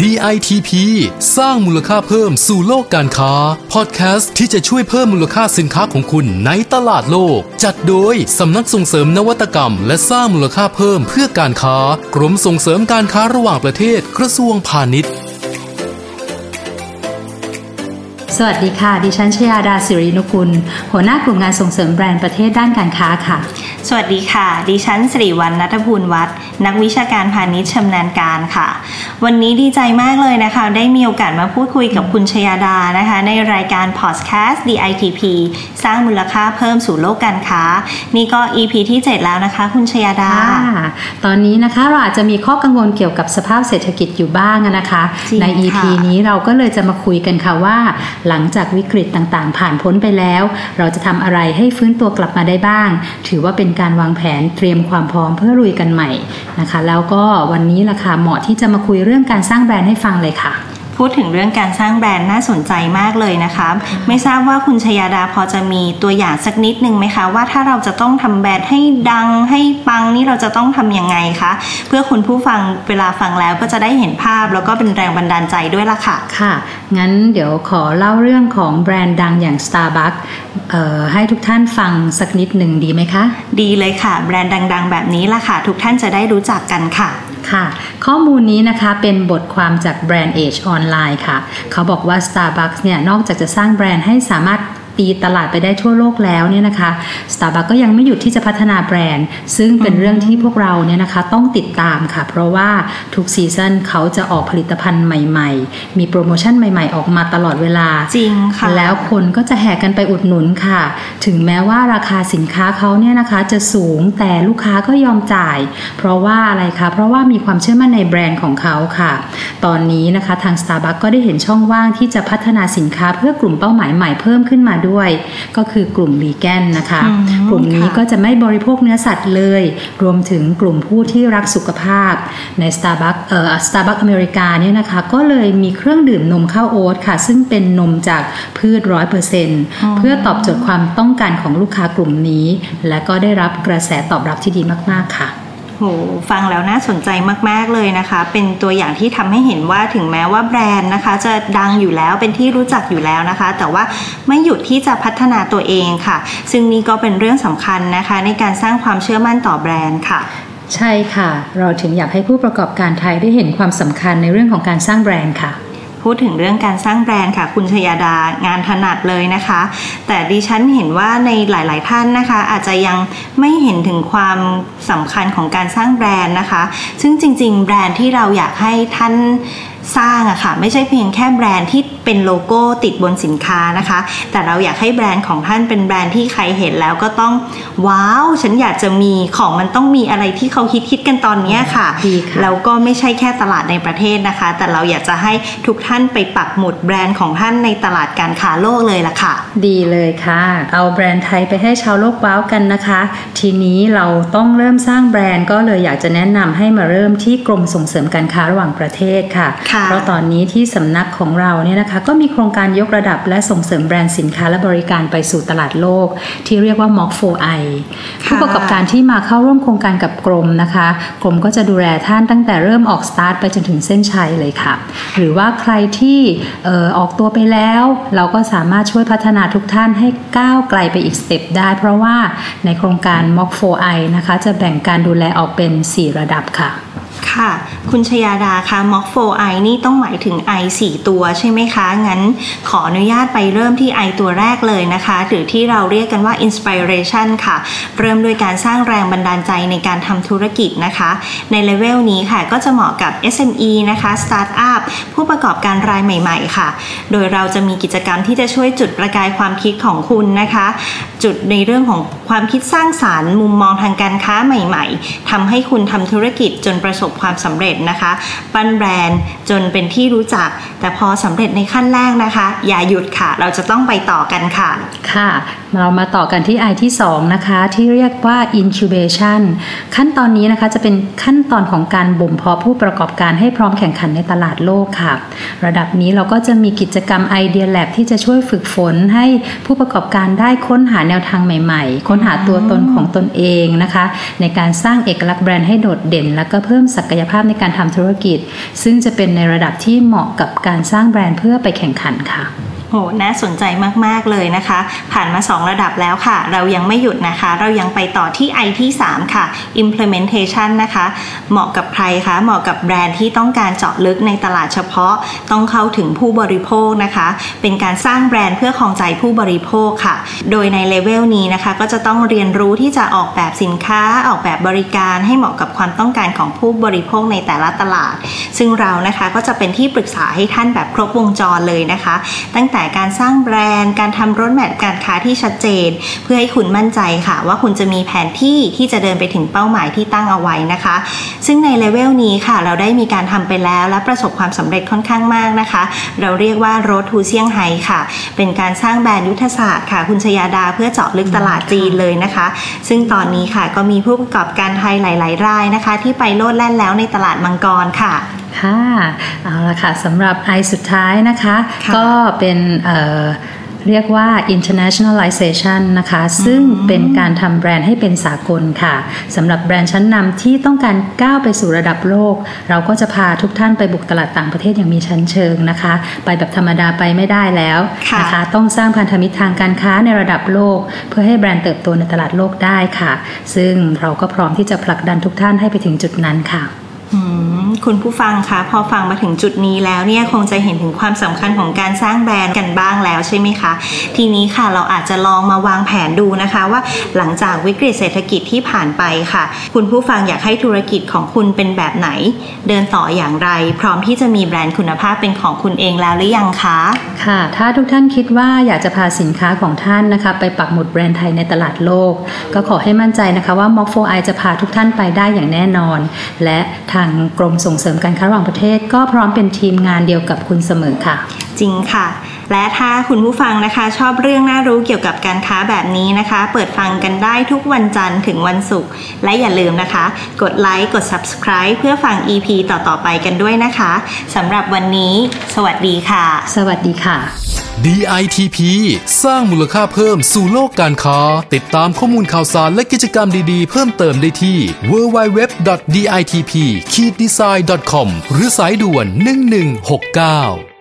DITP สร้างมูลค่าเพิ่มสู่โลกการค้า พอดแคสต์ที่จะช่วยเพิ่มมูลค่าสินค้าของคุณในตลาดโลก จัดโดย สำนักส่งเสริมนวัตกรรม และสร้างมูลค่าเพิ่มเพื่อการค้า กรมส่งเสริมการค้าระหว่างประเทศกระทรวงพาณิชย์ สวัสดีค่ะ ดิฉันชยาดาสิรินุกุล หัวหน้ากลุ่มงานส่งเสริมแบรนด์ประเทศด้านการค้าค่ะ สวัสดีค่ะ ดิฉันสิริวัณนัทภูลวัฒน์นักวิชาการพาณิชย์ชำนาญการค่ะ วันนี้ดีใจมากเลยนะคะ ได้มีโอกาสมาพูดคุยกับคุณชยาดานะคะ ในรายการ Podcast DITP สร้างมูลค่าเพิ่มสู่โลกการค้า นี่ก็ EP ที่ 7 แล้วนะคะ คุณชยาดาค่ะตอนนี้นะคะเราอาจจะมีข้อกังวลเกี่ยวกับสภาพเศรษฐกิจอยู่บ้างนะคะจริงใน EP ค่ะนี้เราก็เลยจะมาคุยกันค่ะว่า หลังจากวิกฤตต่างๆ ผ่านพ้นไปแล้ว เราจะทำอะไรให้ฟื้นตัวกลับมาได้บ้าง ถือว่าเป็นการวางแผนเตรียมความพร้อมเพื่อลุยกันใหม่นะคะ แล้วก็วันนี้ล่ะค่ะเหมาะที่จะมาคุยเรื่องการสร้างแบรนด์ให้ฟังเลยค่ะพูดถึงเรื่องการสร้างแบรนด์น่าสนใจมากเลยนะคะ ไม่ทราบว่าคุณชยาดาพอจะมีตัวอย่างสักนิดนึงไหมคะ ว่าถ้าเราจะต้องทำแบรนด์ให้ดังให้ปังนี่เราจะต้องทำยังไงคะ เพื่อคุณผู้ฟังเวลาฟังแล้วก็จะได้เห็นภาพ แล้วก็เป็นแรงบันดาลใจด้วยล่ะค่ะ ค่ะ งั้นเดี๋ยวขอเล่าเรื่องของแบรนด์ดังอย่าง Starbucks เอ่อ ให้ทุกท่านฟังสักนิดหนึ่งดีไหมคะ ดีเลยค่ะ แบรนด์ดัง ๆ แบบนี้ล่ะค่ะ ทุกท่านจะได้รู้จักกันค่ะค่ะ ข้อมูลนี้นะคะเป็นบทความจากแบรนด์ Age Online ค่ะ เขาบอกว่า Starbucks เนี่ย นอกจากจะสร้างแบรนด์ให้สามารถ ตีตลาดไปได้ทั่วโลกแล้วเนี่ยนะคะ Starbucks ก็ยังไม่หยุดที่จะพัฒนาแบรนด์ ซึ่งเป็นเรื่องที่พวกเราเนี่ยนะคะต้องติดตามค่ะ เพราะว่าทุกซีซันเขาจะออกผลิตภัณฑ์ใหม่ๆ มีโปรโมชั่นใหม่ ๆ ออกมาตลอดเวลาจริงค่ะแล้วคนก็จะแห่กันไปอุดหนุนค่ะ ถึงแม้ว่าราคาสินค้าเขาเนี่ยนะคะจะสูงแต่ลูกค้าก็ยอมจ่าย เพราะว่าอะไรคะเพราะว่ามีความเชื่อมั่นในแบรนด์ของเขาค่ะ ตอนนี้นะคะทาง Starbucks ก็ได้เห็นช่องว่างที่จะพัฒนาสินค้าเพื่อกลุ่มเป้าหมายใหม่เพิ่มขึ้นมาด้วย ก็คือกลุ่มวีแกนนะคะอืมกลุ่มนี้ค่ะก็จะไม่บริโภคเนื้อสัตว์เลย รวมถึงกลุ่มผู้ที่รักสุขภาพ ใน Starbucks เอ่อ Starbucks อเมริกาเนี่ยนะคะ ก็เลยมีเครื่องดื่มนมข้าวโอ๊ตค่ะ ซึ่งเป็นนมจากพืชร้อยเปอร์เซ็นต์เพื่อตอบโจทย์ความต้องการของลูกค้ากลุ่มนี้ และก็ได้รับกระแสตอบรับที่ดีมาก ๆ ค่ะ โหฟังแล้วน่าสนใจมาก ๆ เลยนะคะ เป็นตัวอย่างที่ทำให้เห็นว่าถึงแม้ว่าแบรนด์นะคะ จะดังอยู่แล้วเป็นที่รู้จักอยู่แล้วนะคะ แต่ว่าไม่หยุดที่จะพัฒนาตัวเองค่ะ ซึ่งนี่ก็เป็นเรื่องสำคัญนะคะ ในการสร้างความเชื่อมั่นต่อแบรนด์ค่ะ ใช่ค่ะ เราถึงอยากให้ผู้ประกอบการไทยได้เห็นความสำคัญในเรื่องของการสร้างแบรนด์ค่ะ พูดถึงเรื่องการสร้างแบรนด์ค่ะ คุณชยาดางานถนัดเลยนะคะ แต่ดิฉันเห็นว่าในหลาย ๆ ท่านนะคะ อาจจะยังไม่เห็นถึงความสำคัญของการสร้างแบรนด์นะคะ ซึ่งจริง ๆ แบรนด์ที่เราอยากให้ท่าน สร้างอะค่ะไม่ใช่เพียงแค่แบรนด์ที่เป็นโลโก้ติดบนสินค้านะคะ แต่เราอยากให้แบรนด์ของท่านเป็นแบรนด์ที่ใครเห็นแล้วก็ต้องว้าวฉันอยากจะมีของมันต้องมีอะไรที่เขาคิดคิดๆกันตอนเนี้ยค่ะดีค่ะแล้วก็ไม่ใช่แค่ตลาดในประเทศนะคะ แต่เราอยากจะให้ทุกท่านไปปักหมุดแบรนด์ของท่านในตลาดการค้าโลกเลยล่ะค่ะ ดีเลยค่ะ เอาแบรนด์ไทยไปให้ชาวโลกว้าวกันนะคะ ทีนี้เราต้องเริ่มสร้างแบรนด์ก็เลยอยากจะแนะนำให้มาเริ่มที่กรมส่งเสริมการค้าระหว่างประเทศค่ะค่ะเพราะตอนนี้ที่สำนักของเราเนี่ยนะคะก็มีโครงการยกระดับและส่งเสริมแบรนด์สินค้าและบริการไปสู่ตลาดโลก ที่เรียกว่า MOC 4i ผู้ประกอบการที่มาเข้าร่วมโครงการกับกรมนะคะ กรมก็จะดูแลท่านตั้งแต่เริ่มออกสตาร์ทไปจนถึงเส้นชัยเลยค่ะ หรือว่าใครที่เอ่อออกตัวไปแล้ว เราก็สามารถช่วยพัฒนาทุกท่านให้ก้าวไกลไปอีกสเต็ปได้ เพราะว่าในโครงการ MOC 4i นะคะจะแบ่งการดูแลออกเป็น 4 ระดับค่ะ ค่ะ คุณชยาดาคะ m o c 4 i นี่ต้องหมายถึง i 4ตัวใช่ไหมคะ งั้นขออนุญาตไปเริ่มที่ i ตัวแรกเลยนะคะ หรือที่เราเรียกกันว่า inspiration ค่ะ เริ่มด้วยการสร้างแรงบันดาลใจในการทำธุรกิจนะคะ ในเลเวลนี้ค่ะก็จะเหมาะกับ SME นะคะ Startup ผู้ประกอบการรายใหม่ ๆ ค่ะ โดยเราจะมีกิจกรรมที่จะช่วยจุดประกายความคิดของคุณนะคะ จุดในเรื่องของความคิดสร้างสารรค์ มุมมองทางการค้าใหม่ ๆทำให้คุณทำธุรกิจจนประสบความความสำเร็จนะคะ ปั้นแบรนด์จนเป็นที่รู้จัก แต่พอสำเร็จในขั้นแรกนะคะ อย่าหยุดค่ะ เราจะต้องไปต่อกันค่ะ ค่ะ เรามาต่อกันที่ I ที่2นะคะที่เรียกว่า incubation ขั้นตอนนี้นะคะจะเป็นขั้นตอนของการบ่มเพาะผู้ประกอบการให้พร้อมแข่งขันในตลาดโลกค่ะ ระดับนี้เราก็จะมีกิจกรรมไอเดียแลบที่จะช่วยฝึกฝนให้ผู้ประกอบการได้ค้นหาแนวทางใหม่ๆ ค้นหาตัวตนของตนเองนะคะ ในการสร้างเอกลักษณ์แบรนด์ให้โดดเด่น และก็เพิ่มศักยภาพในการทำธุรกิจ ซึ่งจะเป็นในระดับที่เหมาะกับการสร้างแบรนด์เพื่อไปแข่งขันค่ะ หน่าสนใจมาก ๆ เลยนะคะ ผ่านมา 2 ระดับแล้วค่ะ เรายังไม่หยุดนะคะ เรายังไปต่อที่ I ที่ 3 ค่ะ implementation นะคะ เหมาะกับใครคะ เหมาะกับแบรนด์ที่ต้องการเจาะลึกในตลาดเฉพาะ ต้องเข้าถึงผู้บริโภคนะคะ เป็นการสร้างแบรนด์เพื่อครองใจผู้บริโภคค่ะ โดยในเลเวลนี้นะคะ ก็จะต้องเรียนรู้ที่จะออกแบบสินค้า ออกแบบบริการให้เหมาะกับความต้องการของผู้บริโภคในแต่ละตลาด ซึ่งเรานะคะก็จะเป็นที่ปรึกษาให้ท่านแบบครบวงจรเลยนะคะ ตั้งแต่การสร้างแบรนด์ การทำรถแมพการค้าที่ชัดเจน เพื่อให้คุณมั่นใจค่ะ ว่าคุณจะมีแผนที่ที่จะเดินไปถึงเป้าหมายที่ตั้งเอาไว้นะคะ ซึ่งในเลเวลนี้ค่ะเราได้มีการทำไปแล้ว และประสบความสำเร็จค่อนข้างมากนะคะ เราเรียกว่า Road to เซี่ยงไฮ้ค่ะ เป็นการสร้างแบรนด์ยุทธศาสตร์ค่ะ คุณชยาดาเพื่อเจาะลึกตลาดจีนเลยนะคะ ซึ่งตอนนี้ค่ะก็มีผู้ประกอบการไทยหลาย ๆ รายนะคะ ที่ไปโลดแล่นแล้วในตลาดมังกรค่ะ ค่ะเอาละค่ะสำหรับไอสุดท้ายนะคะคะก็เป็นเรียกว่า internationalization นะคะ ซึ่งเป็นการทำแบรนด์ให้เป็นสากลค่ะสำหรับแบรนด์ชั้นนำที่ต้องการก้าวไปสู่ระดับโลก เราก็จะพาทุกท่านไปบุกตลาดต่างประเทศอย่างมีชั้นเชิงนะคะ ไปแบบธรรมดาไปไม่ได้แล้วนะคะ ต้องสร้างพันธมิตรทางการค้าในระดับโลก เพื่อให้แบรนด์เติบโตในตลาดโลกได้ค่ะ ซึ่งเราก็พร้อมที่จะผลักดันทุกท่านให้ไปถึงจุดนั้นค่ะ คุณผู้ฟังคะพอฟังมาถึงจุดนี้แล้วเนี่ยคงจะเห็นถึงความสำคัญของการสร้างแบรนด์กันบ้างแล้วใช่ไหมคะ ทีนี้ค่ะเราอาจจะลองมาวางแผนดูนะคะว่าหลังจากวิกฤตเศรษฐกิจที่ผ่านไปค่ะ คุณผู้ฟังอยากให้ธุรกิจของคุณเป็นแบบไหน เดินต่ออย่างไร พร้อมที่จะมีแบรนด์คุณภาพเป็นของคุณเองแล้วหรือยังคะค่ะ ถ้าทุกท่านคิดว่าอยากจะพาสินค้าของท่านนะคะ ไปปักหมุดแบรนด์ไทยในตลาดโลก ก็ขอให้มั่นใจนะคะว่า m o โฟไอจะพาทุกท่านไปได้อย่างแน่นอน และทางกรมส่งเสริมการค้าระหว่างประเทศ ก็พร้อมเป็นทีมงานเดียวกับคุณเสมอค่ะ จริงค่ะ และถ้าคุณผู้ฟังนะคะ ชอบเรื่องน่ารู้เกี่ยวกับการค้าแบบนี้นะคะ เปิดฟังกันได้ทุกวันจันทร์ถึงวันศุกร์และอย่าลืมนะคะ กดไลค์กด subscribe เพื่อฟัง EP ต่อๆไปกันด้วยนะคะสำหรับวันนี้ สวัสดีค่ะ สวัสดีค่ะ DITP สร้างมูลค่าเพิ่มสู่โลกการค้า ติดตามข้อมูลข่าวสารและกิจกรรมดีๆ เพิ่มเติมได้ที่ www.ditp-design.com หรือสายด่วน 1169